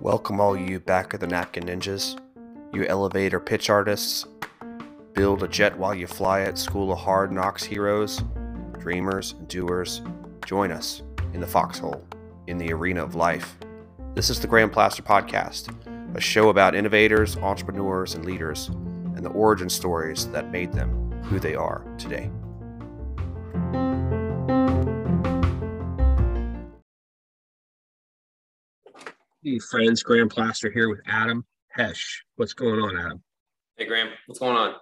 Welcome, all you back of the napkin ninjas, you elevator pitch artists, build a jet while you fly it, school of hard knocks heroes, dreamers and doers. Join us in the foxhole, in the arena of life. This is the Graham Plaster Podcast, a show about innovators, entrepreneurs, and leaders, and the origin stories that made them who they are today. Friends, Graham Plaster here with Adam Hesch. What's going on, Adam? Hey Graham, what's going on?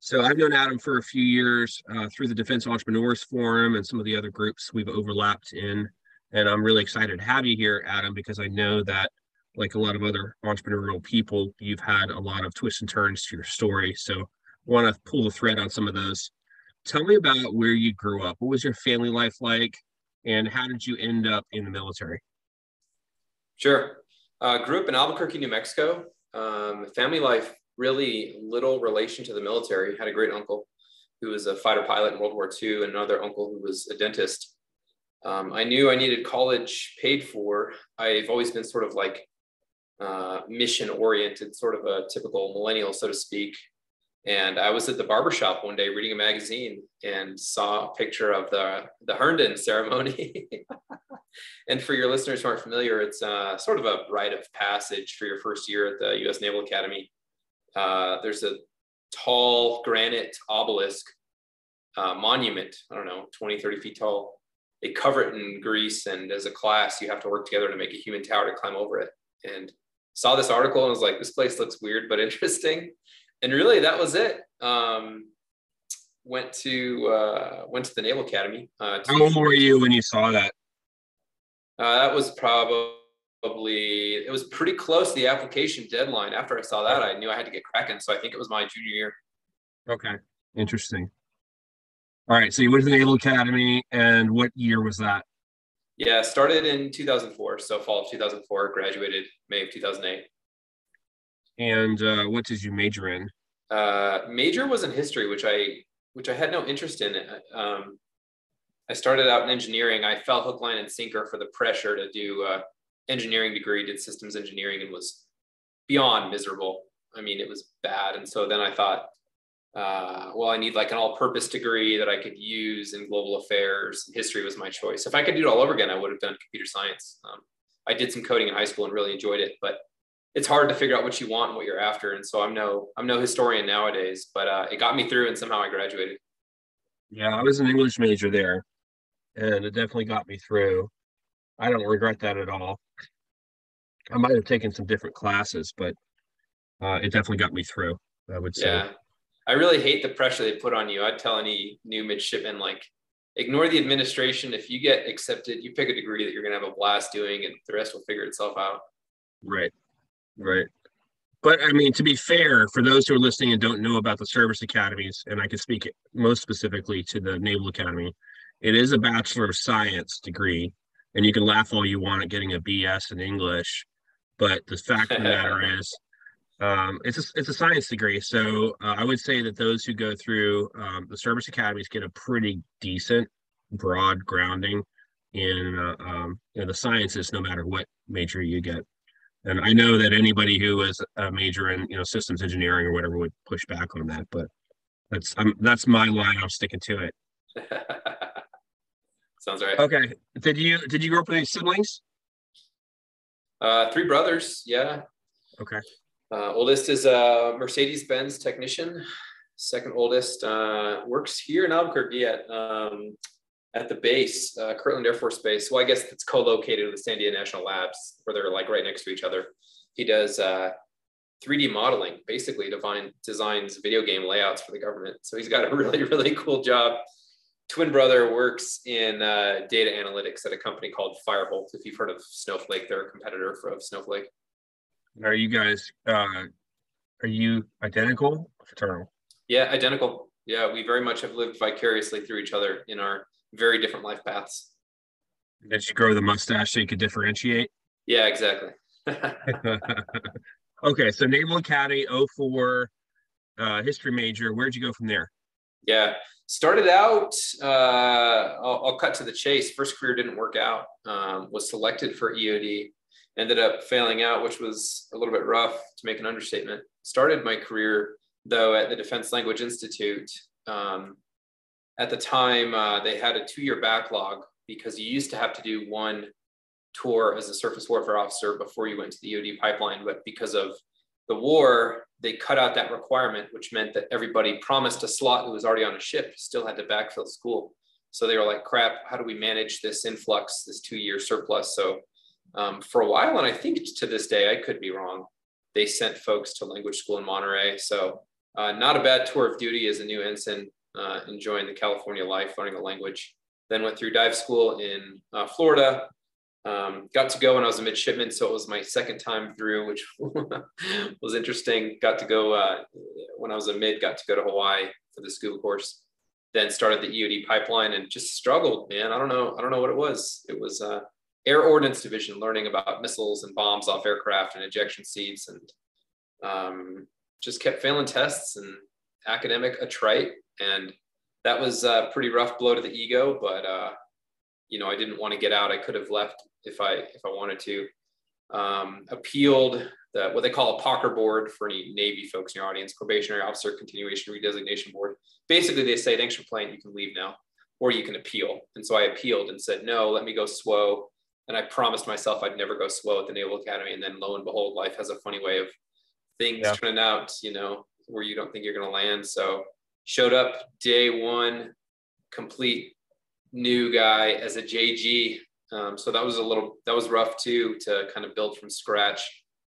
So I've known Adam for a few years uh, through the Defense Entrepreneurs Forum and some of the other groups we've overlapped in, and I'm really excited to have you here, Adam, because I know that, like a lot of other entrepreneurial people, you've had a lot of twists and turns to your story. So I want to pull the thread on some of those. Tell me about where you grew up. What was your family life like, and how did you end up in the military? Sure. Uh, grew up in Albuquerque, New Mexico. Um, family life, really little relation to the military. Had a great uncle who was a fighter pilot in World War II, and another uncle who was a dentist. Um, I knew I needed college paid for. I've always been sort of like uh, mission oriented, sort of a typical millennial, so to speak. And I was at the barbershop one day reading a magazine and saw a picture of the, the Herndon ceremony. and for your listeners who aren't familiar, it's uh, sort of a rite of passage for your first year at the US Naval Academy. Uh, there's a tall granite obelisk uh, monument, I don't know, 20, 30 feet tall. They cover it in grease, and as a class, you have to work together to make a human tower to climb over it. And saw this article and was like, this place looks weird but interesting and really that was it. Um, went to uh, went to the Naval Academy. Uh, How old were you when you saw that? Uh, that was probably it was pretty close to the application deadline. After I saw that, I knew I had to get cracking. So I think it was my junior year. Okay, interesting. All right, so you went to the Naval Academy, and what year was that? Yeah, started in 2004. So fall of 2004, graduated May of 2008. And uh, what did you major in? Uh, major was in history, which I which I had no interest in. Um, I started out in engineering. I fell hook, line, and sinker for the pressure to do a engineering degree. Did systems engineering and was beyond miserable. I mean, it was bad. And so then I thought, uh, well, I need like an all-purpose degree that I could use in global affairs. History was my choice. If I could do it all over again, I would have done computer science. Um, I did some coding in high school and really enjoyed it, but it's hard to figure out what you want and what you're after. And so I'm no I'm no historian nowadays, but uh, it got me through, and somehow I graduated. Yeah, I was an English major there, and it definitely got me through. I don't regret that at all. I might have taken some different classes, but uh, it definitely got me through. I would say. Yeah, I really hate the pressure they put on you. I'd tell any new midshipman like, ignore the administration. If you get accepted, you pick a degree that you're going to have a blast doing, and the rest will figure itself out. Right. Right. But I mean, to be fair, for those who are listening and don't know about the service academies, and I can speak most specifically to the Naval Academy, it is a Bachelor of Science degree, and you can laugh all you want at getting a BS in English, but the fact of the matter is, um, it's a, it's a science degree. So uh, I would say that those who go through um, the service academies get a pretty decent, broad grounding in uh, um, you know, the sciences, no matter what major you get. And I know that anybody who is a major in you know systems engineering or whatever would push back on that, but that's I'm, that's my line. I'm sticking to it. Sounds right. Okay. Did you did you grow up with any siblings? Uh, three brothers. Yeah. Okay. Uh, oldest is a Mercedes Benz technician. Second oldest uh, works here in Albuquerque at um, at the base, uh, Kirtland Air Force Base. Well, I guess it's co-located with Sandia National Labs, where they're like right next to each other. He does uh, 3D modeling, basically define, designs video game layouts for the government. So he's got a really, really cool job. Twin brother works in uh, data analytics at a company called Firebolt. If you've heard of Snowflake, they're a competitor of Snowflake. Are you guys, uh, are you identical fraternal? Yeah, identical. Yeah, we very much have lived vicariously through each other in our very different life paths. Did you grow the mustache so you could differentiate? Yeah, exactly. okay, so Naval Academy 04 uh, history major. Where'd you go from there? Yeah, started out. Uh, I'll, I'll, cut to the chase. First career didn't work out. Um, was selected for EOD, ended up failing out, which was a little bit rough to make an understatement. Started my career though at the Defense Language Institute. Um, at the time, uh, they had a two-year backlog because you used to have to do one tour as a surface warfare officer before you went to the EOD pipeline, but because of the war, they cut out that requirement, which meant that everybody promised a slot who was already on a ship still had to backfill school. So they were like, crap, how do we manage this influx, this two year surplus? So um, for a while, and I think to this day, I could be wrong, they sent folks to language school in Monterey. So uh, not a bad tour of duty as a new ensign, uh, enjoying the California life, learning a language. Then went through dive school in uh, Florida, um, got to go when I was a midshipman, so it was my second time through, which was interesting. Got to go uh, when I was a mid, got to go to Hawaii for the scuba course. Then started the EOD pipeline and just struggled, man. I don't know. I don't know what it was. It was uh, Air Ordnance Division, learning about missiles and bombs off aircraft and ejection seats, and um, just kept failing tests and academic attrite. And that was a pretty rough blow to the ego, but uh, you know, I didn't want to get out. I could have left if I if I wanted to. Um, appealed the what they call a POCR board for any Navy folks in your audience, probationary officer continuation redesignation board. Basically, they say thanks for playing, you can leave now, or you can appeal. And so I appealed and said no, let me go SWO. And I promised myself I'd never go SWO at the Naval Academy. And then lo and behold, life has a funny way of things yeah. turning out, you know, where you don't think you're going to land. So showed up day one, complete new guy as a JG. Um, so that was a little that was rough too to kind of build from scratch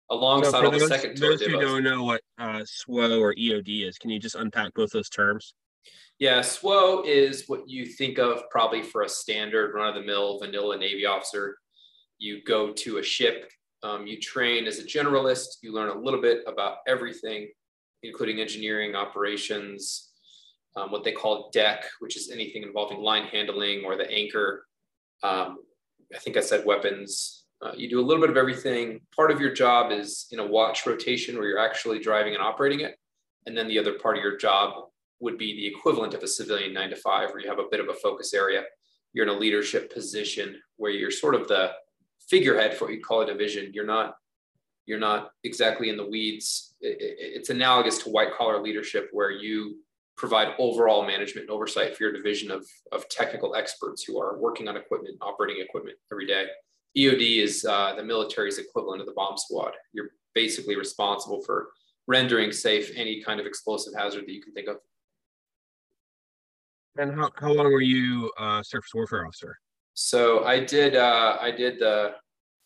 alongside so all the second tour. Those who don't know what uh, SWO or EOD is, can you just unpack both those terms? Yeah, SWO is what you think of probably for a standard run of the mill vanilla Navy officer. You go to a ship, um, you train as a generalist, you learn a little bit about everything, including engineering, operations, um, what they call deck, which is anything involving line handling or the anchor. Um, I think I said weapons. Uh, you do a little bit of everything. Part of your job is in a watch rotation where you're actually driving and operating it. And then the other part of your job would be the equivalent of a civilian nine to five, where you have a bit of a focus area. You're in a leadership position where you're sort of the figurehead for what you call a division. You're not you're not exactly in the weeds. It's analogous to white collar leadership where you provide overall management and oversight for your division of, of technical experts who are working on equipment, operating equipment every day. EOD is uh, the military's equivalent of the bomb squad. You're basically responsible for rendering safe any kind of explosive hazard that you can think of. And how, how long were you uh, surface warfare officer? So I did uh, I did the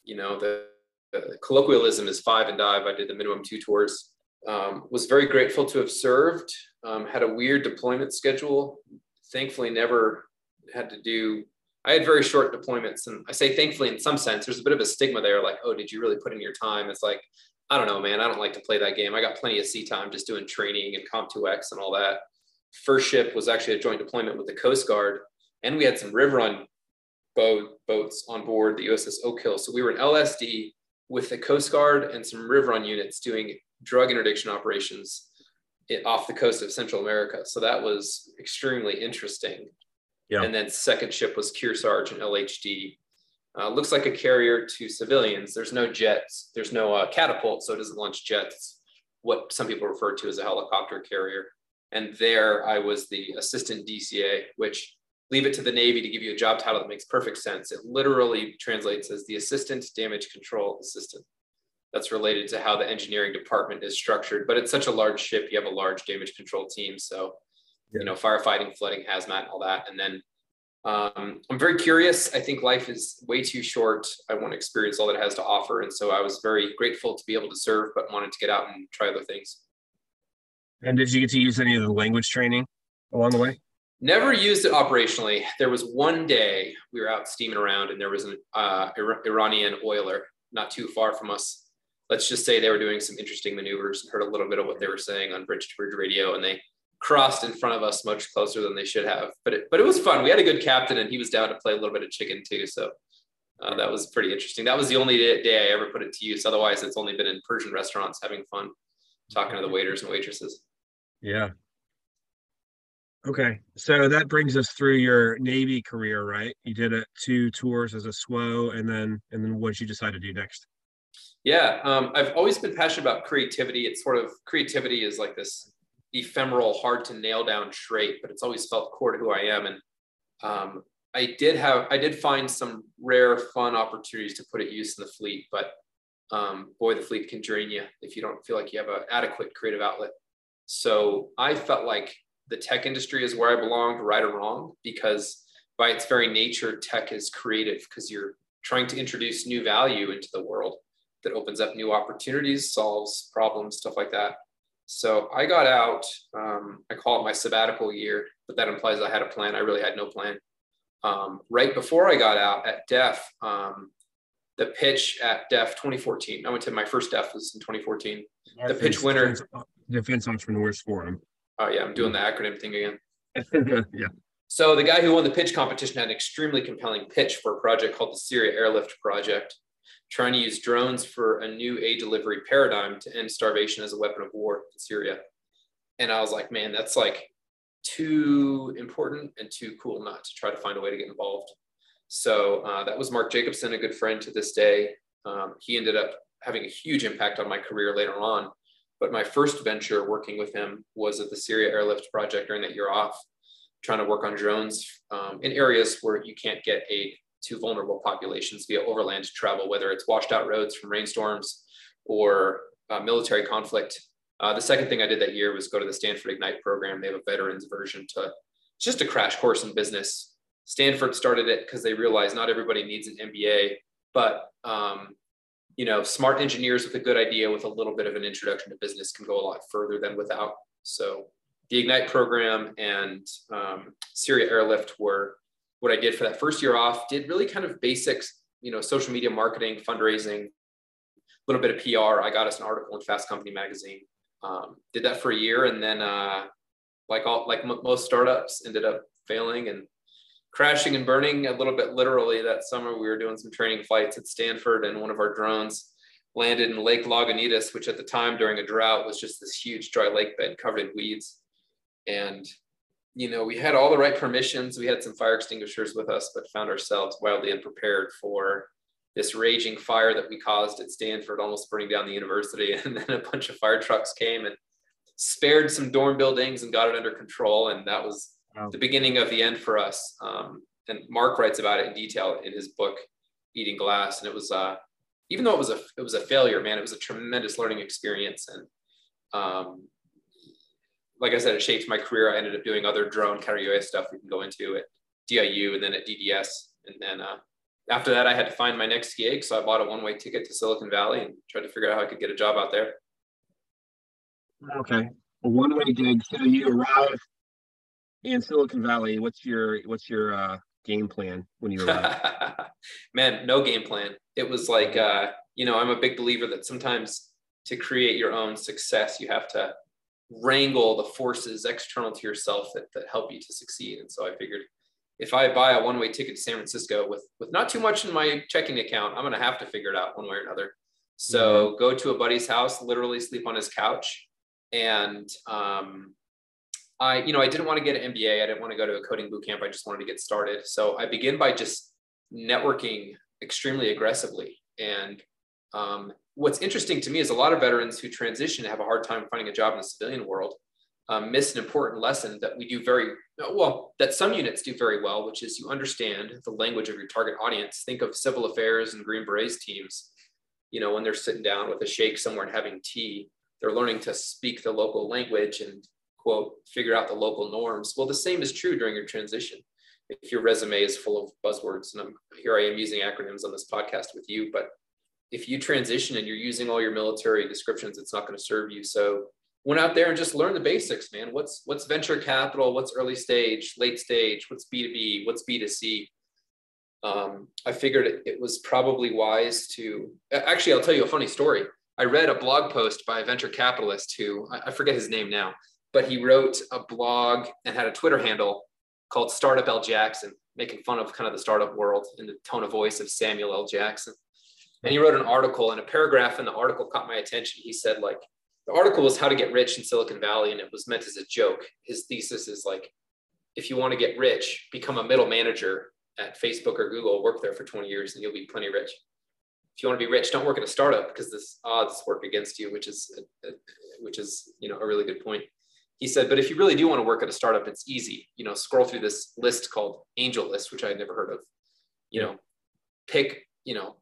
you know the, the colloquialism is five and dive. I did the minimum two tours. Um, was very grateful to have served um, had a weird deployment schedule. Thankfully, never had to do. I had very short deployments, and I say thankfully in some sense. There's a bit of a stigma there, like, oh, did you really put in your time? It's like, I don't know, man. I don't like to play that game. I got plenty of sea time just doing training and COMPTUEX and all that. First ship was actually a joint deployment with the Coast Guard, and we had some river run boat boats on board the USS Oak Hill. So we were in LSD with the Coast Guard and some river run units doing drug interdiction operations off the coast of Central America. So that was extremely interesting. Yeah. And then second ship was Kearsarge and LHD. Uh, looks like a carrier to civilians. There's no jets. There's no uh, catapult, so it doesn't launch jets. What some people refer to as a helicopter carrier. And there I was the assistant DCA, which leave it to the Navy to give you a job title that makes perfect sense. It literally translates as the assistant damage control assistant that's related to how the engineering department is structured. But it's such a large ship, you have a large damage control team. So, yeah. you know, firefighting, flooding, hazmat, all that. And then um, I'm very curious. I think life is way too short. I want to experience all that it has to offer. And so I was very grateful to be able to serve, but wanted to get out and try other things. And did you get to use any of the language training along the way? Never used it operationally. There was one day we were out steaming around and there was an uh, Iranian oiler not too far from us let's just say they were doing some interesting maneuvers and heard a little bit of what they were saying on bridge to bridge radio and they crossed in front of us much closer than they should have. But it, but it was fun. We had a good captain and he was down to play a little bit of chicken too. So uh, that was pretty interesting. That was the only day i ever put it to use. Otherwise it's only been in persian restaurants having fun talking to the waiters and waitresses. Yeah. Okay, so that brings us through your Navy career, right? You did two tours as a SWO, and then and then what did you decide to do next? Yeah, um, I've always been passionate about creativity. It's sort of creativity is like this ephemeral, hard to nail down trait, but it's always felt core to who I am. And um, I did have, I did find some rare, fun opportunities to put it use in the fleet, but um, boy, the fleet can drain you if you don't feel like you have an adequate creative outlet. So I felt like the tech industry is where I belonged, right or wrong, because by its very nature, tech is creative because you're trying to introduce new value into the world that opens up new opportunities, solves problems, stuff like that. So I got out, um, I call it my sabbatical year, but that implies I had a plan. I really had no plan. Um, right before I got out at DEF, um, the pitch at DEF 2014, I went to my first DEF was in 2014. The pitch winner. Defense Entrepreneurs Forum. Oh yeah, I'm doing the acronym thing again. yeah. So the guy who won the pitch competition had an extremely compelling pitch for a project called the Syria Airlift Project, trying to use drones for a new aid delivery paradigm to end starvation as a weapon of war in Syria. And I was like, man, that's like too important and too cool not to try to find a way to get involved. So uh, that was Mark Jacobson, a good friend to this day. Um, he ended up having a huge impact on my career later on but my first venture working with him was at the Syria Airlift Project during that year off, trying to work on drones um, in areas where you can't get aid to vulnerable populations via overland travel, whether it's washed out roads from rainstorms or uh, military conflict. Uh, the second thing I did that year was go to the Stanford Ignite program. They have a veterans version to just a crash course in business. Stanford started it because they realized not everybody needs an MBA, but um, you know, smart engineers with a good idea with a little bit of an introduction to business can go a lot further than without. So the Ignite program and um, Syria Airlift were what I did for that first year off, did really kind of basics, you know, social media marketing, fundraising, a little bit of PR. I got us an article in Fast Company magazine. Um, did that for a year. And then uh, like all, like m- most startups ended up failing and crashing and burning a little bit literally that summer. We were doing some training flights at Stanford, and one of our drones landed in Lake Lagunitas, which at the time during a drought was just this huge dry lake bed covered in weeds. And you know, we had all the right permissions. We had some fire extinguishers with us, but found ourselves wildly unprepared for this raging fire that we caused at Stanford, almost burning down the university. And then a bunch of fire trucks came and spared some dorm buildings and got it under control. And that was wow. the beginning of the end for us. Um, and Mark writes about it in detail in his book, Eating Glass. And it was, uh, even though it was a it was a failure, man, it was a tremendous learning experience. And um, like I said, it shaped my career. I ended up doing other drone UAS stuff we can go into at DIU and then at DDS. And then uh, after that, I had to find my next gig. So I bought a one way ticket to Silicon Valley and tried to figure out how I could get a job out there. Okay. A one way gig. So you arrive in Silicon Valley, what's your what's your uh, game plan when you arrive? Man, no game plan. It was like uh, you know, I'm a big believer that sometimes to create your own success, you have to wrangle the forces external to yourself that, that help you to succeed. And so I figured if I buy a one-way ticket to San Francisco with with not too much in my checking account, I'm gonna have to figure it out one way or another. So mm-hmm. go to a buddy's house, literally sleep on his couch, and um, I, you know, I didn't want to get an MBA. I didn't want to go to a coding boot camp. I just wanted to get started. So I begin by just networking extremely aggressively. And um, what's interesting to me is a lot of veterans who transition have a hard time finding a job in the civilian world. Um, miss an important lesson that we do very well, that some units do very well, which is you understand the language of your target audience. Think of civil affairs and Green Berets teams. You know, when they're sitting down with a sheikh somewhere and having tea, they're learning to speak the local language and quote, figure out the local norms. Well, the same is true during your transition. If your resume is full of buzzwords, and I'm here I am using acronyms on this podcast with you, but if you transition and you're using all your military descriptions, it's not going to serve you. So went out there and just learn the basics, man. What's what's venture capital? What's early stage, late stage? What's B2B? What's B2C? Um, I figured it was probably wise to actually, I'll tell you a funny story. I read a blog post by a venture capitalist who I forget his name now, but he wrote a blog and had a Twitter handle called Startup L Jackson, making fun of kind of the startup world in the tone of voice of Samuel L. Jackson. And he wrote an article, and a paragraph in the article caught my attention. He said, like, the article was how to get rich in Silicon Valley, and it was meant as a joke. His thesis is like, if you want to get rich, become a middle manager at Facebook or Google, work there for 20 years and you'll be plenty rich. If you want to be rich, don't work in a startup because this odds work against you, which is, a, a, which is, you know, a really good point. He said, but if you really do want to work at a startup, it's easy. You know, scroll through this list called AngelList, which I had never heard of. You know, pick, you know,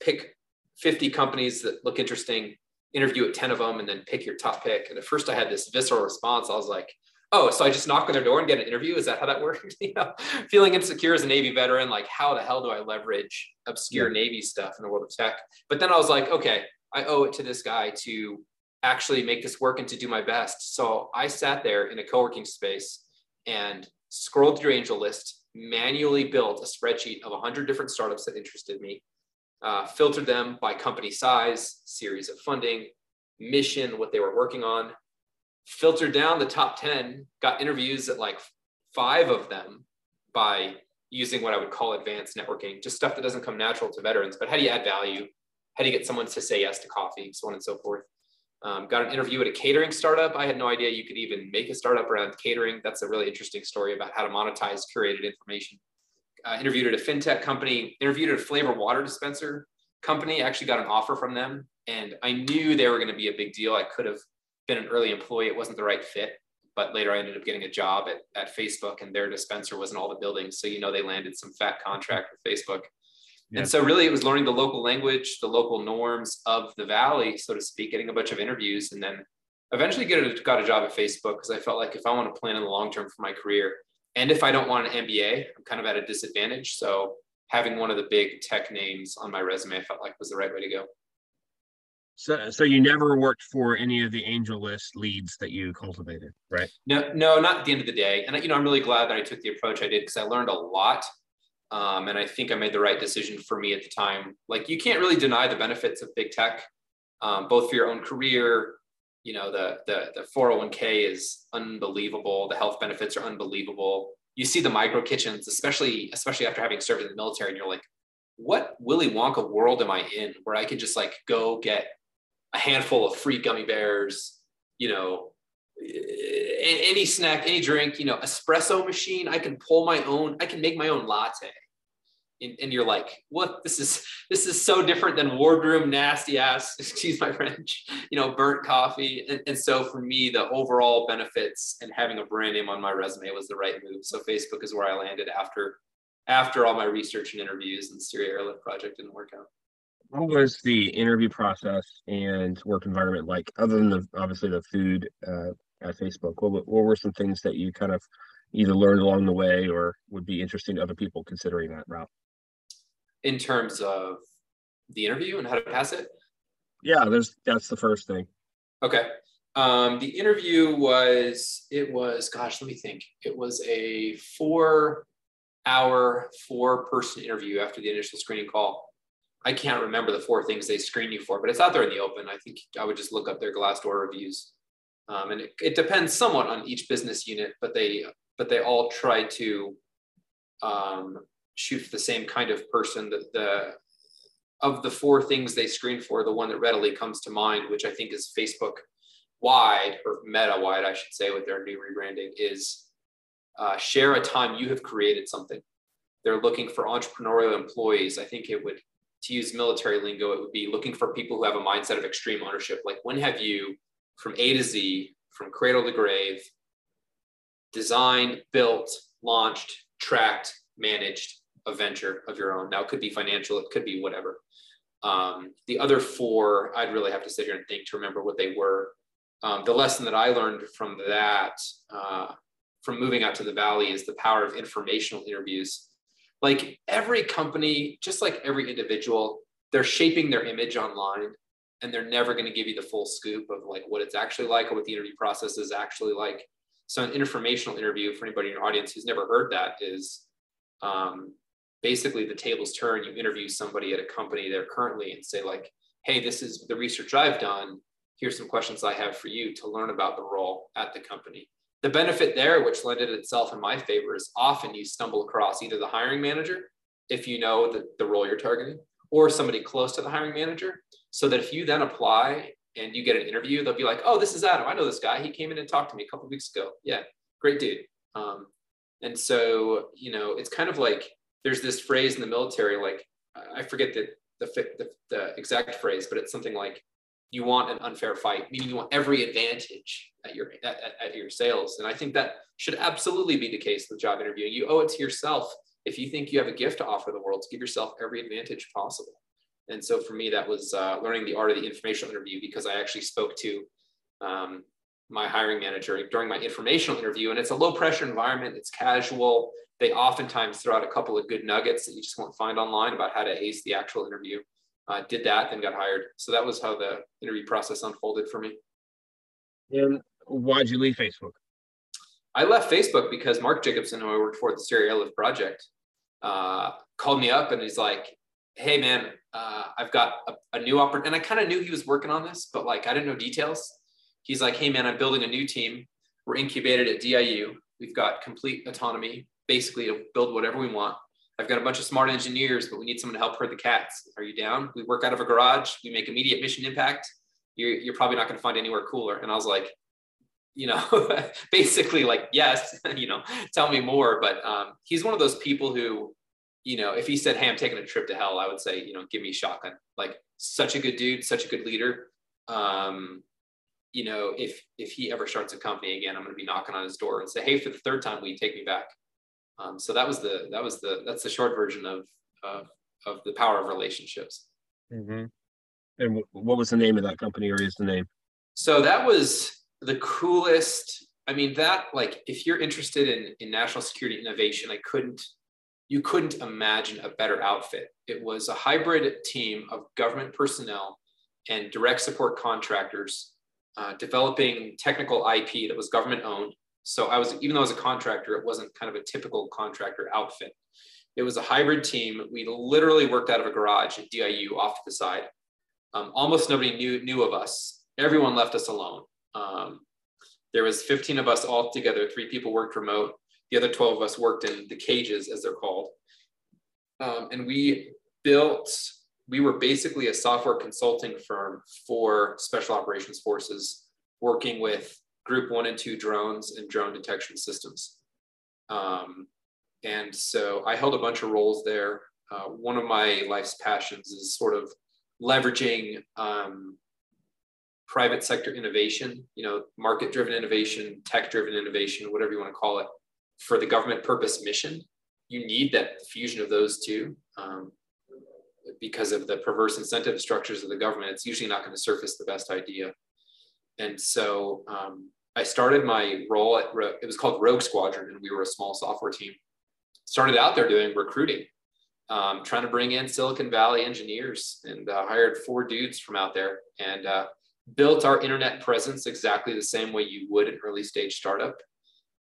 pick 50 companies that look interesting, interview at 10 of them, and then pick your top pick. And at first I had this visceral response. I was like, oh, so I just knock on their door and get an interview? Is that how that works? you know, feeling insecure as a Navy veteran, like how the hell do I leverage obscure yeah. Navy stuff in the world of tech? But then I was like, okay, I owe it to this guy to actually make this work and to do my best. So I sat there in a co-working space and scrolled through AngelList, manually built a spreadsheet of 100 different startups that interested me, uh, filtered them by company size, series of funding, mission, what they were working on, filtered down the top 10, got interviews at like five of them by using what I would call advanced networking, just stuff that doesn't come natural to veterans. But how do you add value? How do you get someone to say yes to coffee, so on and so forth? Um, got an interview at a catering startup. I had no idea you could even make a startup around catering. That's a really interesting story about how to monetize curated information. Uh, interviewed at a fintech company, interviewed at a flavor water dispenser company, actually got an offer from them. And I knew they were going to be a big deal. I could have been an early employee, it wasn't the right fit. But later I ended up getting a job at, at Facebook and their dispenser was in all the buildings. So, you know, they landed some fat contract with Facebook. Yeah. And so really it was learning the local language, the local norms of the Valley, so to speak, getting a bunch of interviews and then eventually get a, got a job at Facebook because I felt like if I want to plan in the long term for my career, and if I don't want an MBA, I'm kind of at a disadvantage. So having one of the big tech names on my resume, I felt like was the right way to go. So, so you never worked for any of the AngelList leads that you cultivated, right? No, no, not at the end of the day. And you know, I'm really glad that I took the approach I did because I learned a lot, um, and I think I made the right decision for me at the time. Like, you can't really deny the benefits of big tech, um, both for your own career. You know, the the the 401k is unbelievable. The health benefits are unbelievable. You see the micro kitchens, especially especially after having served in the military, and you're like, what Willy Wonka world am I in where I can just like go get a handful of free gummy bears, you know, any snack, any drink, you know, espresso machine. I can pull my own, I can make my own latte. And, and, you're like, what? This is this is so different than wardroom nasty ass, excuse my French, you know, burnt coffee. And, and so for me, the overall benefits and having a brand name on my resume was the right move. So Facebook is where I landed after after all my research and interviews and Syria Airlift project didn't work out what was the interview process and work environment like other than the obviously the food uh, at facebook what, what were some things that you kind of either learned along the way or would be interesting to other people considering that route in terms of the interview and how to pass it? Yeah there's that's the first thing. Okay. Um, the interview was it was gosh let me think. It was a four hour four person interview after the initial screening call. I can't remember the four things they screen you for, but it's out there in the open. I think I would just look up their Glassdoor reviews, um, and it, it, depends somewhat on each business unit, but they but they all try to um, shoot the same kind of person. That the of the four things they screen for, the one that readily comes to mind, which I think is Facebook wide or Meta wide, I should say, with their new rebranding, is uh, share a time you have created something. They're looking for entrepreneurial employees. I think it would to use military lingo, it would be looking for people who have a mindset of extreme ownership. Like, when have you, from A to Z, from cradle to grave, designed, built, launched, tracked, managed a venture of your own? Now, it could be financial, it could be whatever. Um, the other four, I'd really have to sit here and think to remember what they were. Um, the lesson that I learned from that, uh, from moving out to the valley, is the power of informational interviews like every company, just like every individual, they're shaping their image online and they're never going to give you the full scoop of like what it's actually like or what the interview process is actually like. So an informational interview for anybody in your audience who's never heard that is um, basically the tables turn. You interview somebody at a company they're currently and say like, hey, this is the research I've done. Here's some questions I have for you to learn about the role at the company. The benefit there, which lended itself in my favor, is often you stumble across either the hiring manager, if you know the, the role you're targeting, or somebody close to the hiring manager. So that if you then apply and you get an interview, they'll be like, oh, this is Adam. I know this guy. He came in and talked to me a couple weeks ago. Yeah, great dude. Um, and so, you know, it's kind of like there's this phrase in the military, like I forget the, the, the, the exact phrase, but it's something like you want an unfair fight, meaning you want every advantage at your at, at, your sales. And I think that should absolutely be the case with job interviewing. You owe it to yourself if you think you have a gift to offer the world to give yourself every advantage possible. And so for me, that was uh, learning the art of the informational interview because I actually spoke to um, my hiring manager during my informational interview. And it's a low pressure environment, it's casual. They oftentimes throw out a couple of good nuggets that you just won't find online about how to ace the actual interview. Uh, did that, then got hired. So that was how the interview process unfolded for me. And why'd you leave Facebook? I left Facebook because Mark Jacobson, who I worked for at the Syria Airlift Project, uh, called me up and he's like, "Hey, man, uh, I've got a, a new opportunity." And I kind of knew he was working on this, but like I didn't know details. He's like, "Hey, man, I'm building a new team. We're incubated at DIU. We've got complete autonomy, basically to build whatever we want. I've got a bunch of smart engineers, but we need someone to help herd the cats. Are you down? We work out of a garage. We make immediate mission impact. You're, you're probably not going to find anywhere cooler." And I was like, you know, basically like, yes, you know, tell me more. But um, he's one of those people who, you know, if he said, hey, I'm taking a trip to hell, I would say, you know, give me a shotgun. Like such a good dude, such a good leader. Um, you know, if if he ever starts a company again, I'm going to be knocking on his door and say, hey, for the third time, will you take me back? Um, so that was the that was the that's the short version of of, of the power of relationships. Mm-hmm. And what was the name of that company, or is the name? So that was the coolest i mean that like if you're interested in in national security innovation i couldn't you couldn't imagine a better outfit it was a hybrid team of government personnel and direct support contractors uh, developing technical ip that was government owned so i was even though i was a contractor it wasn't kind of a typical contractor outfit it was a hybrid team we literally worked out of a garage at diu off to the side um, almost nobody knew knew of us everyone left us alone um, there was 15 of us all together. Three people worked remote. The other 12 of us worked in the cages, as they're called. Um, and we built, we were basically a software consulting firm for special operations forces working with group one and two drones and drone detection systems. Um, and so I held a bunch of roles there. Uh, one of my life's passions is sort of leveraging um, private sector innovation, you know, market driven innovation, tech driven innovation, whatever you want to call it, for the government purpose mission. You need that fusion of those two. Um, because of the perverse incentive structures of the government, it's usually not going to surface the best idea. And so um, I started my role at, it was called Rogue Squadron, and we were a small software team. Started out there doing recruiting, um, trying to bring in Silicon Valley engineers, and uh, hired four dudes from out there. And uh, built our internet presence exactly the same way you would an early stage startup.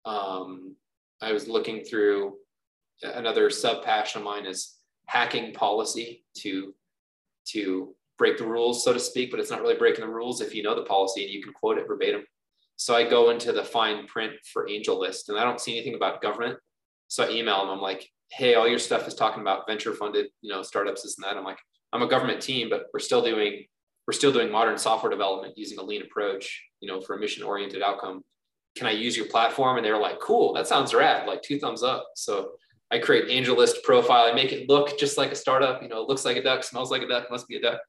Um, I was looking through another sub passion of mine is hacking policy to to break the rules, so to speak, but it's not really breaking the rules if you know the policy and you can quote it verbatim. So I go into the fine print for AngelList and I don't see anything about government. So I email them. I'm like, hey, all your stuff is talking about venture funded, you know, startups, this and that. I'm like, I'm a government team, but we're still doing we're still doing modern software development using a lean approach, you know, for a mission oriented outcome. Can I use your platform? And they were like, cool, that sounds rad, like two thumbs up. So I create AngelList profile. I make it look just like a startup. You know, it looks like a duck, smells like a duck, must be a duck.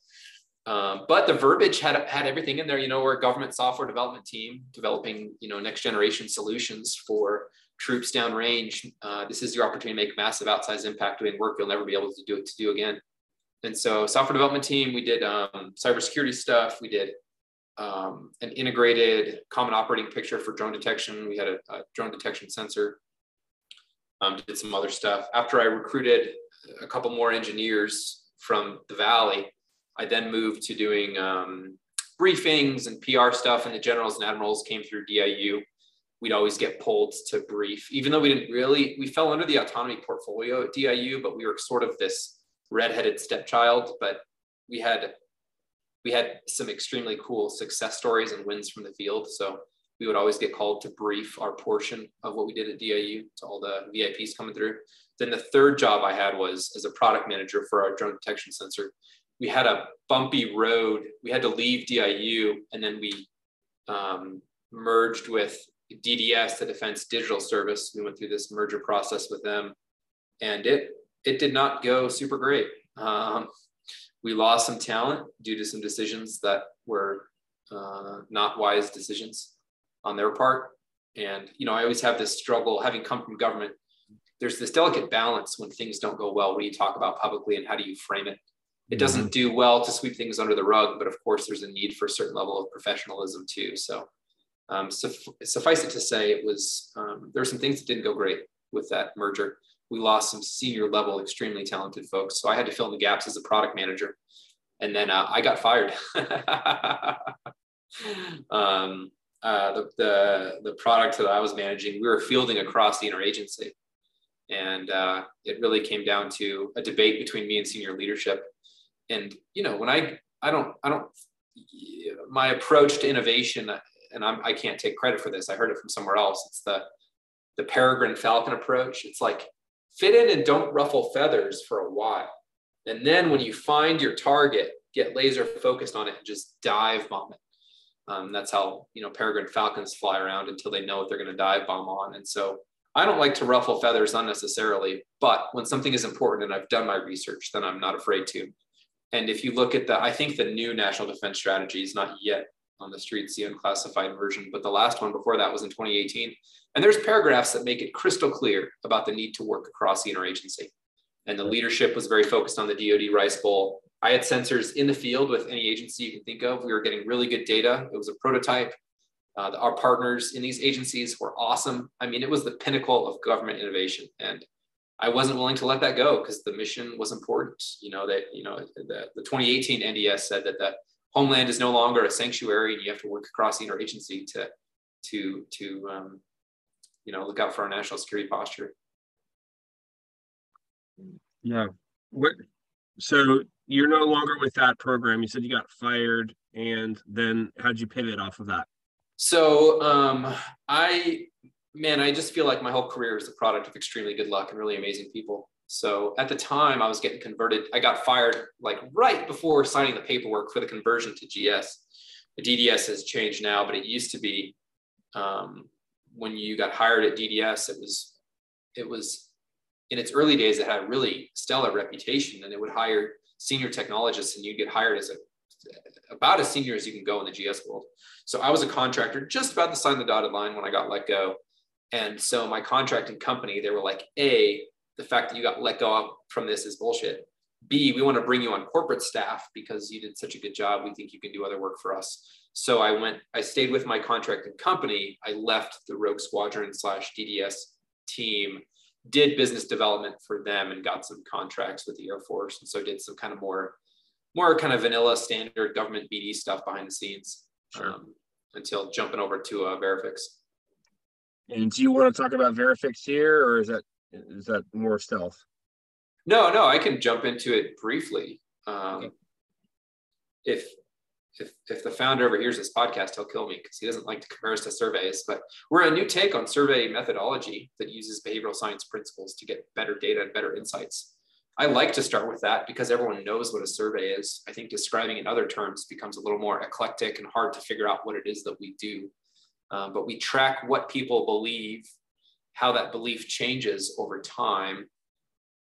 Um, but the verbiage had had everything in there. You know, we're a government software development team developing you know next generation solutions for troops downrange. Uh, this is your opportunity to make massive outsized impact doing work you'll never be able to do it to do again. And so software development team, we did um, cybersecurity stuff. We did um, an integrated common operating picture for drone detection. We had a, a drone detection sensor. Um, did some other stuff. After I recruited a couple more engineers from the Valley, I then moved to doing um, briefings and PR stuff. And the generals and admirals came through DIU. We'd always get pulled to brief, even though we didn't really, we fell under the autonomy portfolio at DIU, but we were sort of this redheaded stepchild, but we had we had some extremely cool success stories and wins from the field. So we would always get called to brief our portion of what we did at DIU to all the VIPs coming through. Then the third job I had was as a product manager for our drone detection sensor. We had a bumpy road. We had to leave DIU and then we um, merged with DDS, the Defense Digital Service. We went through this merger process with them, and it it did not go super great. Um, we lost some talent due to some decisions that were uh, not wise decisions on their part. And you know, I always have this struggle, having come from government. There's this delicate balance when things don't go well. What do you talk about publicly, and how do you frame it? It doesn't mm-hmm. do well to sweep things under the rug, but of course, there's a need for a certain level of professionalism too. So, um, suffice it to say, it was um, there were some things that didn't go great with that merger. We lost some senior level, extremely talented folks, so I had to fill in the gaps as a product manager, and then uh, I got fired. um, uh, the, the the product that I was managing, we were fielding across the interagency, and uh, it really came down to a debate between me and senior leadership and you know when i i don't i don't my approach to innovation and I'm, i can't take credit for this i heard it from somewhere else it's the the peregrine falcon approach. It's like fit in and don't ruffle feathers for a while. And then when you find your target get laser focused on it and just dive bomb it. Um, that's how you know peregrine falcons fly around until they know what they're going to dive bomb on. And so i don't like to ruffle feathers unnecessarily but when something is important and i've done my research then i'm not afraid to and if you look at the, I think the new national defense strategy is not yet on the streets, the unclassified version, but the last one before that was in 2018. And there's paragraphs that make it crystal clear about the need to work across the interagency. And the leadership was very focused on the DoD Rice Bowl. I had sensors in the field with any agency you can think of. We were getting really good data. It was a prototype. Uh, our partners in these agencies were awesome. I mean, it was the pinnacle of government innovation. And I wasn't willing to let that go because the mission was important. You know that you know the, the 2018 NDS said that the homeland is no longer a sanctuary, and you have to work across the interagency to to to um, you know look out for our national security posture. Yeah. What? So you're no longer with that program. You said you got fired, and then how'd you pivot off of that? So um, I man, I just feel like my whole career is a product of extremely good luck and really amazing people. So at the time I was getting converted, I got fired like right before signing the paperwork for the conversion to GS. The DDS has changed now, but it used to be um, when you got hired at DDS, it was it was in its early days it had a really stellar reputation, and it would hire senior technologists, and you'd get hired as a about as senior as you can go in the GS world. So I was a contractor, just about to sign the dotted line when I got let go. And so my contracting company, they were like, A, the fact that you got let go from this is bullshit. B, we want to bring you on corporate staff because you did such a good job. We think you can do other work for us. So I went, I stayed with my contracting company. I left the Rogue Squadron slash DDS team, did business development for them and got some contracts with the Air Force. And so did some kind of more, more kind of vanilla standard government BD stuff behind the scenes sure. um, until jumping over to uh, Verifix. And do you want to talk about Verifix here, or is that is that more stealth? No, no, I can jump into it briefly. Um, okay. If if if the founder ever hears this podcast, he'll kill me because he doesn't like to compare us to surveys. But we're a new take on survey methodology that uses behavioral science principles to get better data and better insights. I like to start with that because everyone knows what a survey is. I think describing in other terms becomes a little more eclectic and hard to figure out what it is that we do. Um, but we track what people believe, how that belief changes over time,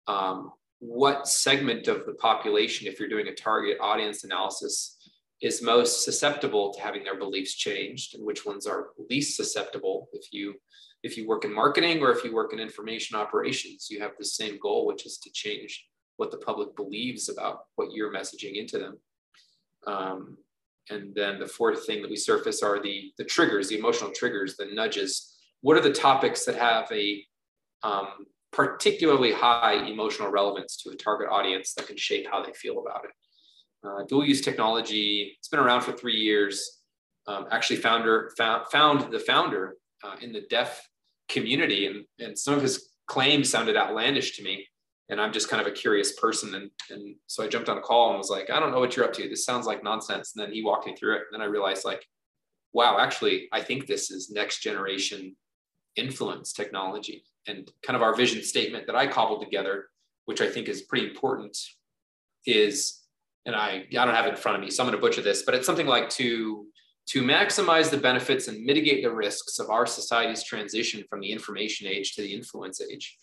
um, what segment of the population, if you're doing a target audience analysis, is most susceptible to having their beliefs changed, and which ones are least susceptible. If you if you work in marketing or if you work in information operations, you have the same goal, which is to change what the public believes about what you're messaging into them. Um, and then the fourth thing that we surface are the, the triggers, the emotional triggers, the nudges. What are the topics that have a um, particularly high emotional relevance to a target audience that can shape how they feel about it? Uh, dual use technology, it's been around for three years. Um, actually, founder found, found the founder uh, in the DEF community, and, and some of his claims sounded outlandish to me and I'm just kind of a curious person. And, and so I jumped on a call and was like, I don't know what you're up to. This sounds like nonsense. And then he walked me through it. And then I realized like, wow, actually, I think this is next generation influence technology and kind of our vision statement that I cobbled together, which I think is pretty important is, and I, I don't have it in front of me, so I'm going to butcher this, but it's something like to to maximize the benefits and mitigate the risks of our society's transition from the information age to the influence age.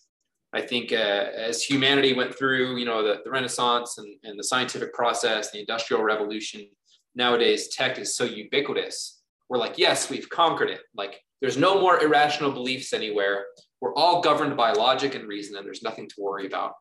I think uh, as humanity went through, you know, the, the Renaissance and, and the scientific process, the Industrial Revolution, nowadays tech is so ubiquitous. We're like, yes, we've conquered it. Like, there's no more irrational beliefs anywhere. We're all governed by logic and reason, and there's nothing to worry about.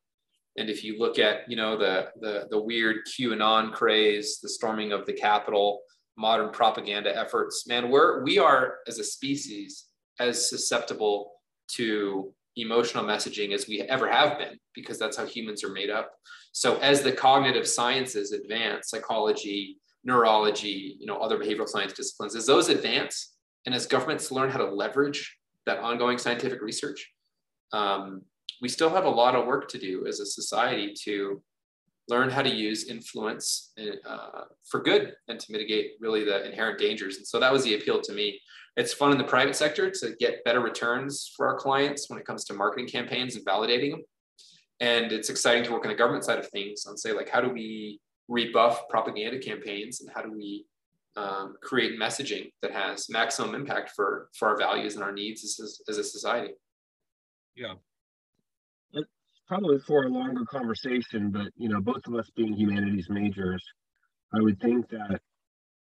And if you look at, you know, the the, the weird QAnon craze, the storming of the Capitol, modern propaganda efforts, man, we're we are as a species as susceptible to emotional messaging as we ever have been because that's how humans are made up. So as the cognitive sciences advance psychology neurology you know other behavioral science disciplines as those advance and as governments learn how to leverage that ongoing scientific research um, we still have a lot of work to do as a society to learn how to use influence uh, for good and to mitigate really the inherent dangers and so that was the appeal to me it's fun in the private sector to get better returns for our clients when it comes to marketing campaigns and validating them. And it's exciting to work on the government side of things and say, like, how do we rebuff propaganda campaigns and how do we um, create messaging that has maximum impact for for our values and our needs as, as a society? Yeah, probably for a longer conversation, but you know, both of us being humanities majors, I would think that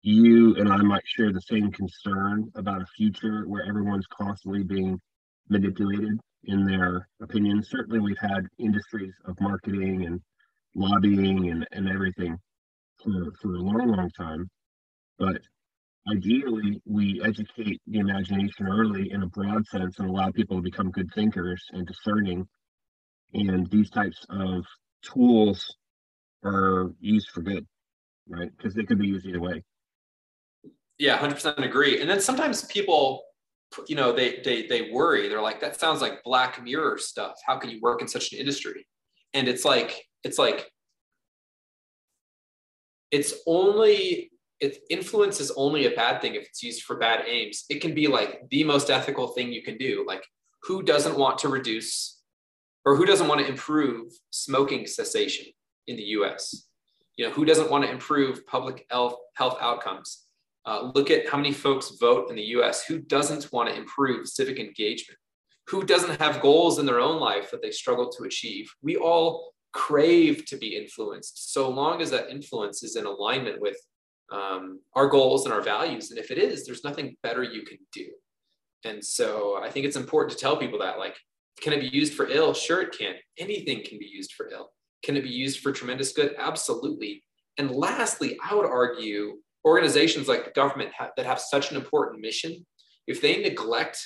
you and I might share the same concern about a future where everyone's constantly being manipulated in their opinions. Certainly, we've had industries of marketing and lobbying and, and everything for, for a long, long time. But ideally, we educate the imagination early in a broad sense and allow people to become good thinkers and discerning. And these types of tools are used for good, right? Because they could be used either way. Yeah 100% agree. And then sometimes people you know they they they worry. They're like that sounds like black mirror stuff. How can you work in such an industry? And it's like it's like it's only it influence is only a bad thing if it's used for bad aims. It can be like the most ethical thing you can do. Like who doesn't want to reduce or who doesn't want to improve smoking cessation in the us you know who doesn't want to improve public health health outcomes uh, look at how many folks vote in the US. Who doesn't want to improve civic engagement? Who doesn't have goals in their own life that they struggle to achieve? We all crave to be influenced so long as that influence is in alignment with um, our goals and our values. And if it is, there's nothing better you can do. And so I think it's important to tell people that, like, can it be used for ill? Sure, it can. Anything can be used for ill. Can it be used for tremendous good? Absolutely. And lastly, I would argue organizations like the government have, that have such an important mission, if they neglect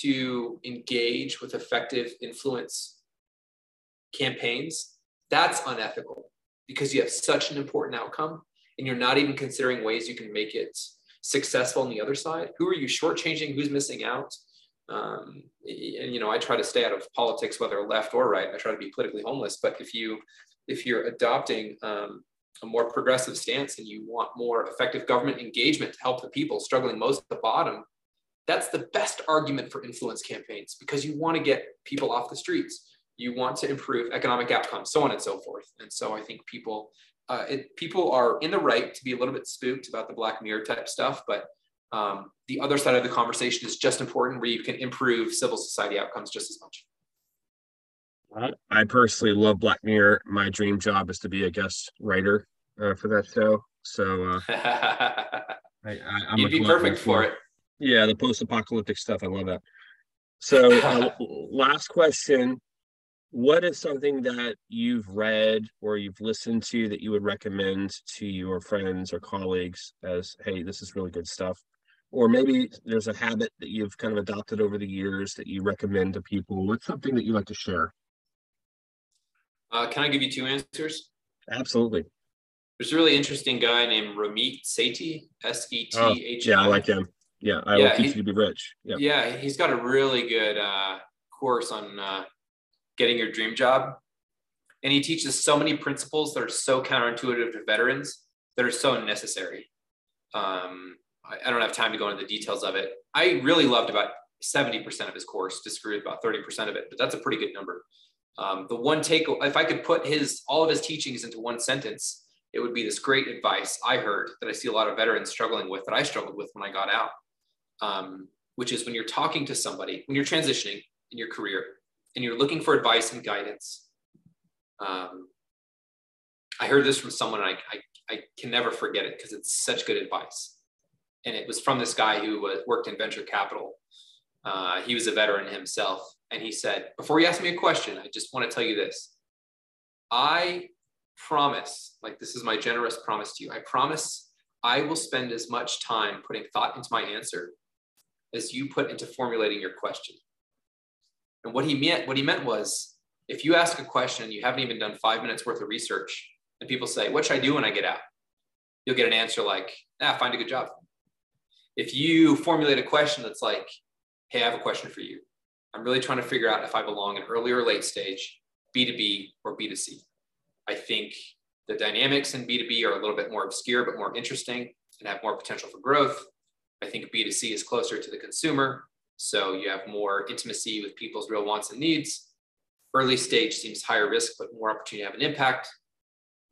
to engage with effective influence campaigns, that's unethical because you have such an important outcome and you're not even considering ways you can make it successful on the other side. Who are you shortchanging? Who's missing out? Um, and you know, I try to stay out of politics, whether left or right. I try to be politically homeless. But if you if you're adopting um, a more progressive stance and you want more effective government engagement to help the people struggling most at the bottom, that's the best argument for influence campaigns because you want to get people off the streets. You want to improve economic outcomes, so on and so forth. And so I think people, uh, it, people are in the right to be a little bit spooked about the Black Mirror type stuff, but um, the other side of the conversation is just important where you can improve civil society outcomes just as much. I personally love Black Mirror. My dream job is to be a guest writer uh, for that show. So uh, I, am you'd be perfect for it. Yeah, the post-apocalyptic stuff. I love that. So, uh, last question: What is something that you've read or you've listened to that you would recommend to your friends or colleagues as, "Hey, this is really good stuff"? Or maybe there's a habit that you've kind of adopted over the years that you recommend to people. What's something that you like to share? Uh, can I give you two answers? Absolutely. There's a really interesting guy named Ramit Sethi, S E T H. Yeah, I like him. Yeah, I yeah, will teach you to be rich. Yeah, yeah, he's got a really good uh, course on uh, getting your dream job, and he teaches so many principles that are so counterintuitive to veterans that are so necessary. Um, I, don't have time to go into the details of it. I really loved about 70% of his course, disagreed about 30% of it, but that's a pretty good number. Um, the one take, if I could put his all of his teachings into one sentence, it would be this great advice I heard that I see a lot of veterans struggling with that I struggled with when I got out, um, which is when you're talking to somebody, when you're transitioning in your career and you're looking for advice and guidance. Um, I heard this from someone I, I, I can never forget it because it's such good advice. And it was from this guy who was, worked in venture capital. Uh, he was a veteran himself. And he said, Before you ask me a question, I just want to tell you this. I promise, like this is my generous promise to you, I promise I will spend as much time putting thought into my answer as you put into formulating your question. And what he meant, what he meant was, if you ask a question, you haven't even done five minutes worth of research, and people say, "What should I do when I get out?" You'll get an answer like, "Ah, find a good job." If you formulate a question that's like, "Hey, I have a question for you. I'm really trying to figure out if I belong in early or late stage, B2B or B2C. I think the dynamics in B2B are a little bit more obscure, but more interesting and have more potential for growth. I think B2C is closer to the consumer. So you have more intimacy with people's real wants and needs. Early stage seems higher risk, but more opportunity to have an impact.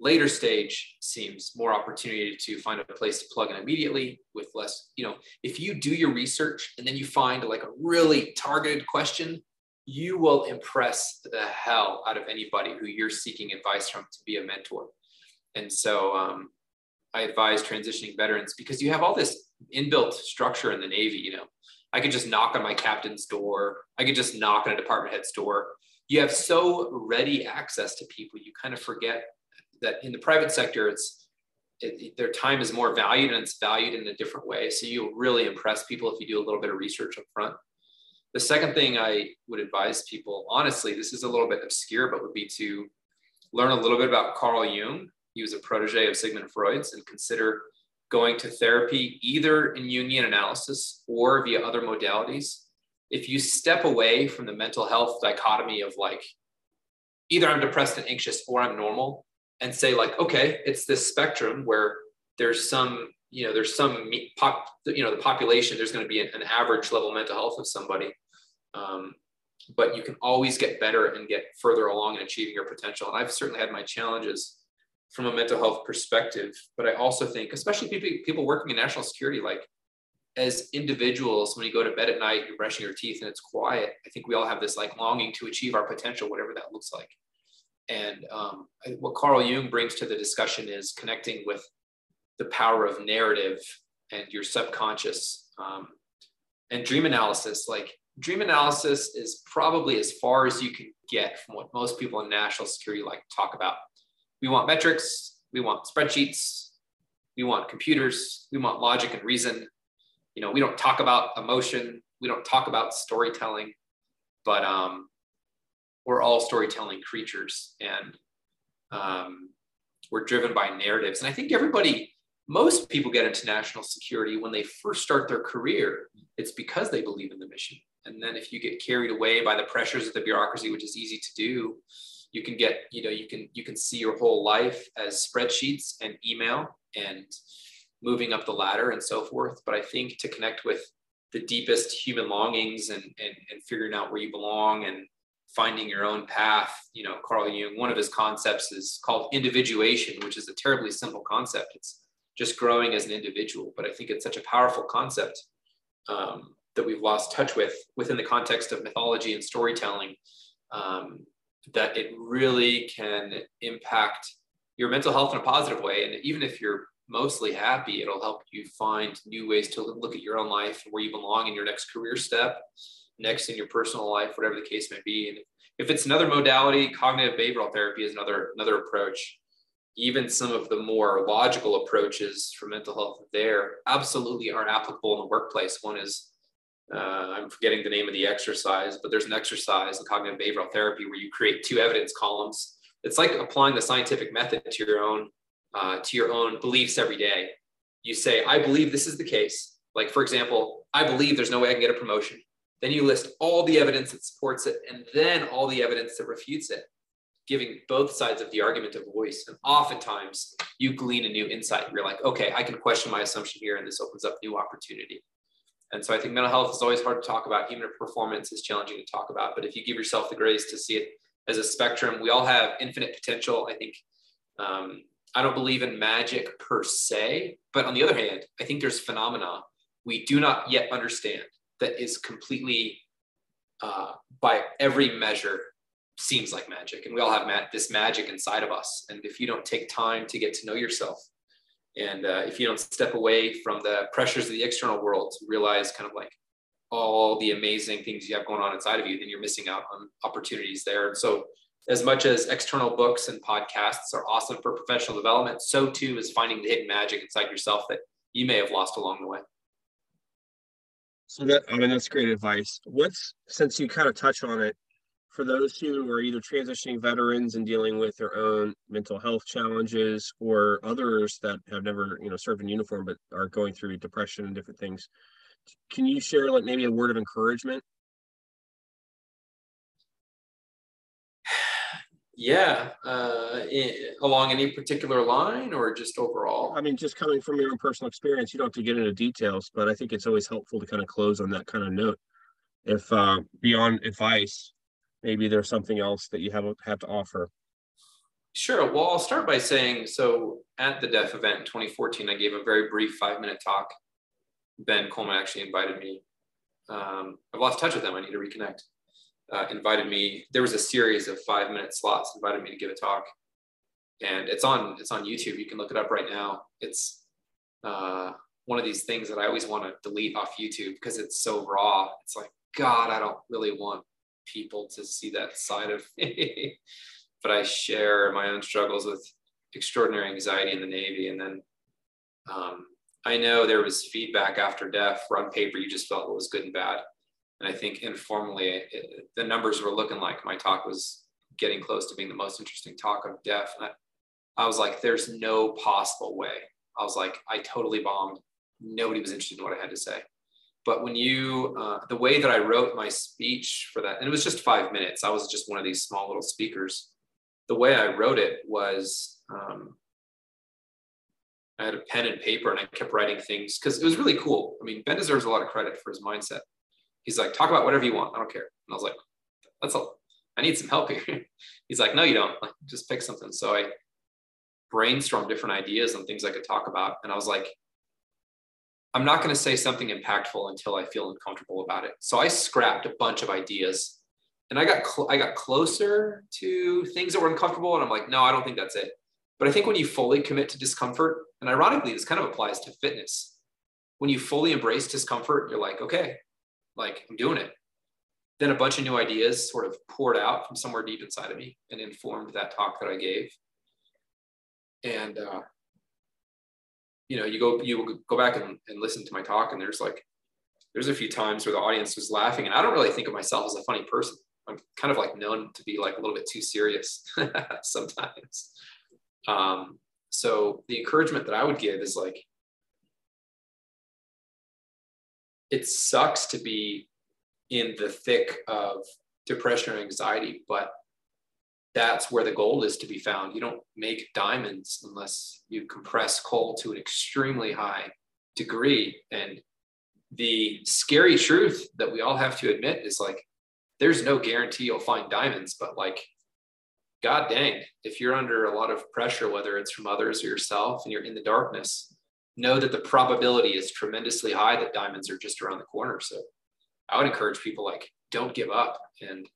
Later stage seems more opportunity to find a place to plug in immediately with less, you know, if you do your research and then you find like a really targeted question, you will impress the hell out of anybody who you're seeking advice from to be a mentor. And so um, I advise transitioning veterans because you have all this inbuilt structure in the Navy. You know, I could just knock on my captain's door, I could just knock on a department head's door. You have so ready access to people, you kind of forget that in the private sector, it's it, their time is more valued and it's valued in a different way. So you'll really impress people if you do a little bit of research up front. The second thing I would advise people, honestly, this is a little bit obscure, but would be to learn a little bit about Carl Jung. He was a protege of Sigmund Freud's and consider going to therapy either in Jungian analysis or via other modalities. If you step away from the mental health dichotomy of like, either I'm depressed and anxious or I'm normal, and say like, okay, it's this spectrum where there's some you know there's some pop you know the population there's going to be an, an, average level mental health of somebody um, but you can always get better and get further along in achieving your potential. And I've certainly had my challenges from a mental health perspective, but I also think, especially people, people working in national security, like as individuals, when you go to bed at night, you're brushing your teeth and it's quiet. I think we all have this like longing to achieve our potential, whatever that looks like. And um, what Carl Jung brings to the discussion is connecting with the power of narrative and your subconscious um, and dream analysis. Like dream analysis is probably as far as you can get from what most people in national security like to talk about. We want metrics, we want spreadsheets, we want computers, we want logic and reason. You know, we don't talk about emotion, we don't talk about storytelling, but um, we're all storytelling creatures and um, we're driven by narratives. And I think everybody, most people get into national security when they first start their career. It's because they believe in the mission. And then if you get carried away by the pressures of the bureaucracy, which is easy to do, you can get, you know, you can you can see your whole life as spreadsheets and email and moving up the ladder and so forth. But I think to connect with the deepest human longings and and, and figuring out where you belong and finding your own path, you know, Carl Jung, one of his concepts is called individuation, which is a terribly simple concept. It's just growing as an individual, but I think it's such a powerful concept. Um, that we've lost touch with within the context of mythology and storytelling um, that it really can impact your mental health in a positive way and even if you're mostly happy it'll help you find new ways to look at your own life where you belong in your next career step next in your personal life whatever the case may be and if it's another modality cognitive behavioral therapy is another another approach even some of the more logical approaches for mental health there absolutely aren't applicable in the workplace one is uh, I'm forgetting the name of the exercise, but there's an exercise in cognitive behavioral therapy where you create two evidence columns. It's like applying the scientific method to your own uh, to your own beliefs every day. You say, "I believe this is the case." Like for example, I believe there's no way I can get a promotion. Then you list all the evidence that supports it, and then all the evidence that refutes it, giving both sides of the argument a voice. And oftentimes, you glean a new insight. You're like, "Okay, I can question my assumption here, and this opens up new opportunity." And so I think mental health is always hard to talk about. Human performance is challenging to talk about. But if you give yourself the grace to see it as a spectrum, we all have infinite potential. I think um, I don't believe in magic per se, but on the other hand, I think there's phenomena we do not yet understand that is completely, uh, by every measure, seems like magic. And we all have ma- this magic inside of us. And if you don't take time to get to know yourself, and uh, if you don't step away from the pressures of the external world to realize kind of like all the amazing things you have going on inside of you, then you're missing out on opportunities there. And so, as much as external books and podcasts are awesome for professional development, so too is finding the hidden magic inside yourself that you may have lost along the way. So that I mean that's great advice. What's since you kind of touch on it, for those who are either transitioning veterans and dealing with their own mental health challenges or others that have never you know served in uniform but are going through depression and different things can you share like maybe a word of encouragement yeah uh, in, along any particular line or just overall i mean just coming from your own personal experience you don't have to get into details but i think it's always helpful to kind of close on that kind of note if uh, beyond advice maybe there's something else that you have have to offer. Sure. Well, I'll start by saying so at the DEF event in 2014, I gave a very brief five minute talk. Ben Kohlmann actually invited me. Um, I've lost touch with them. I need to reconnect. Uh, invited me. There was a series of five minute slots. Invited me to give a talk, and it's on it's on YouTube. You can look it up right now. It's uh, one of these things that I always want to delete off YouTube because it's so raw. It's like God, I don't really want people to see that side of me. but I share my own struggles with extraordinary anxiety in the Navy. And then um, I know there was feedback after DEF where on paper you just felt what was good and bad. And I think informally, it, the numbers were looking like my talk was getting close to being the most interesting talk of DEF. And I, I was like, there's no possible way. I was like, I totally bombed. Nobody was interested in what I had to say. But when you, uh, the way that I wrote my speech for that, and it was just five minutes, I was just one of these small little speakers. The way I wrote it was um, I had a pen and paper and I kept writing things because it was really cool. I mean, Ben deserves a lot of credit for his mindset. He's like, talk about whatever you want. I don't care. And I was like, that's all. I need some help here. He's like, no, you don't. Like, just pick something. So I brainstormed different ideas and things I could talk about. And I was like, I'm not going to say something impactful until I feel uncomfortable about it. So I scrapped a bunch of ideas and I got cl- I got closer to things that were uncomfortable and I'm like, no, I don't think that's it. But I think when you fully commit to discomfort, and ironically, this kind of applies to fitness. When you fully embrace discomfort, you're like, okay, like I'm doing it. Then a bunch of new ideas sort of poured out from somewhere deep inside of me and informed that talk that I gave. And uh, you know, you go you go back and, and listen to my talk, and there's like there's a few times where the audience was laughing, and I don't really think of myself as a funny person. I'm kind of like known to be like a little bit too serious sometimes. Um, so the encouragement that I would give is like, it sucks to be in the thick of depression or anxiety, but that's where the gold is to be found. You don't make diamonds unless you compress coal to an extremely high degree. And the scary truth that we all have to admit is like, there's no guarantee you'll find diamonds, but like, God dang, if you're under a lot of pressure, whether it's from others or yourself, and you're in the darkness, know that the probability is tremendously high that diamonds are just around the corner. So I would encourage people like, don't give up. And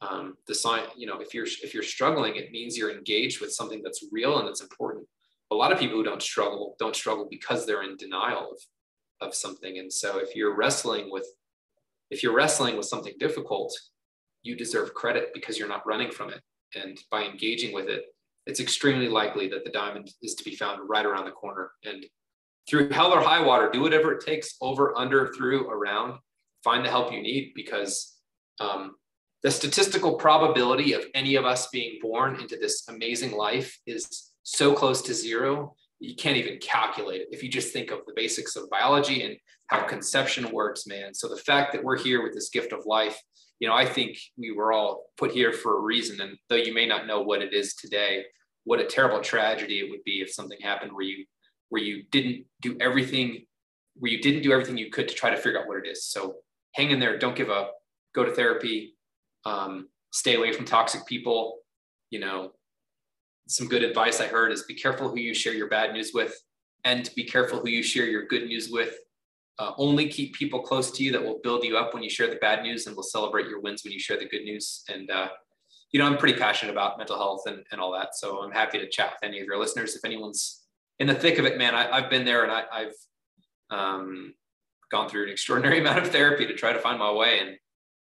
um, the sign you know if you're if you're struggling it means you're engaged with something that's real and it's important. A lot of people who don't struggle don't struggle because they're in denial of of something. And so if you're wrestling with if you're wrestling with something difficult you deserve credit because you're not running from it. And by engaging with it it's extremely likely that the diamond is to be found right around the corner. And through hell or high water do whatever it takes over under through around find the help you need because um, the statistical probability of any of us being born into this amazing life is so close to zero you can't even calculate it if you just think of the basics of biology and how conception works man. So the fact that we're here with this gift of life you know i think we were all put here for a reason and though you may not know what it is today what a terrible tragedy it would be if something happened where you where you didn't do everything where you didn't do everything you could to try to figure out what it is so hang in there don't give up go to therapy um, stay away from toxic people you know some good advice I heard is be careful who you share your bad news with, and be careful who you share your good news with. Uh, only keep people close to you that will build you up when you share the bad news, and will celebrate your wins when you share the good news. And uh, you know, I'm pretty passionate about mental health and, and all that. So I'm happy to chat with any of your listeners. If anyone's in the thick of it, man, I, have been there and I, have um, gone through an extraordinary amount of therapy to try to find my way. And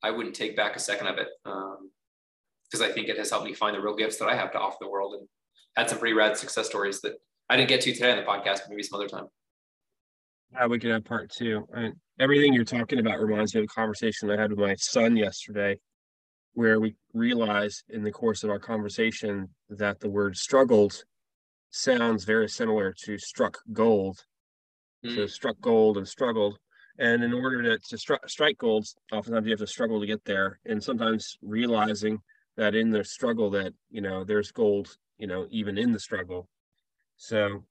I wouldn't take back a second of it because um, I think it has helped me find the real gifts that I have to offer the world and had some pretty rad success stories that I didn't get to today on the podcast, but maybe some other time. Yeah, we could have part two. And everything you're talking about reminds me of a conversation I had with my son yesterday where we realized in the course of our conversation that the word struggled sounds very similar to struck gold. Mm. So struck gold and struggled. And in order to, to stri- strike gold, oftentimes you have to struggle to get there. And sometimes realizing that in the struggle that, you know, there's gold, you know, even in the struggle. So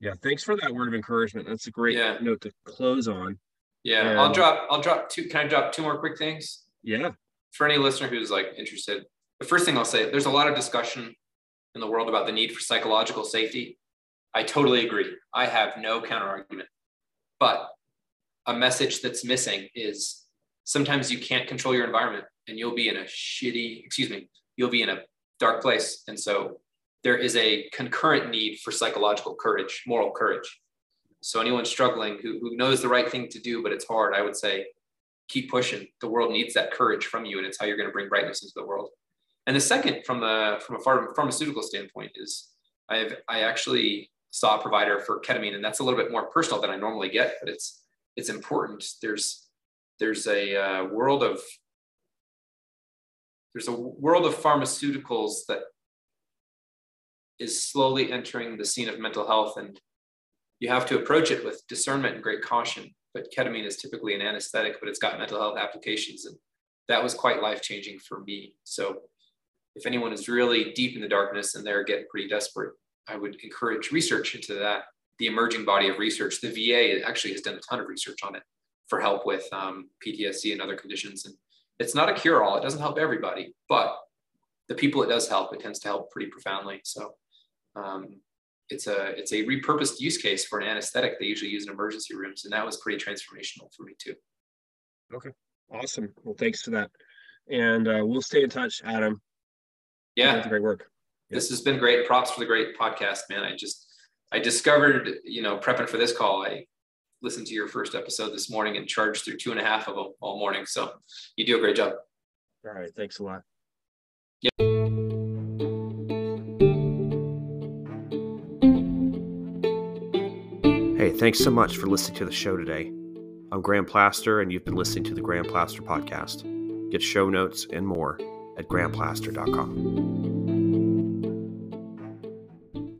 yeah, thanks for that word of encouragement. That's a great yeah. note to close on. Yeah, and, I'll drop I'll drop two can I drop two more quick things? Yeah for any listener who's like interested, the first thing I'll say, there's a lot of discussion in the world about the need for psychological safety. I totally agree. I have no counter argument. But a message that's missing is sometimes you can't control your environment and you'll be in a shitty, excuse me, you'll be in a dark place. And so there is a concurrent need for psychological courage, moral courage. So anyone struggling who, who knows the right thing to do, but it's hard, I would say keep pushing. The world needs that courage from you, and it's how you're going to bring brightness into the world. And the second, from the from a pharmaceutical standpoint, is I've I actually saw a provider for ketamine, and that's a little bit more personal than I normally get, but it's it's important. There's there's a uh, world of there's a world of pharmaceuticals that is slowly entering the scene of mental health, and you have to approach it with discernment and great caution but ketamine is typically an anesthetic, but it's got mental health applications. And that was quite life changing for me. So if anyone is really deep in the darkness and they're getting pretty desperate, I would encourage research into that. The emerging body of research, the VA actually has done a ton of research on it for help with um, PTSD and other conditions. And it's not a cure all, it doesn't help everybody, but the people it does help, it tends to help pretty profoundly. So um, it's a it's a repurposed use case for an anesthetic. They usually use in emergency rooms and that was pretty transformational for me too. Okay. Awesome. Well thanks for that. And uh, we'll stay in touch adam yeah. Great work. This has been great. Props for the great podcast man. I just i discovered you know prepping for this call i listened to your first episode this morning and charged through two and a half of them all morning. So you do a great job. All right. Thanks a lot. Yeah. Hey, thanks so much for listening to the show today. I'm Graham Plaster, and you've been listening to the Graham Plaster Podcast. Get show notes and more at grahamplaster.com.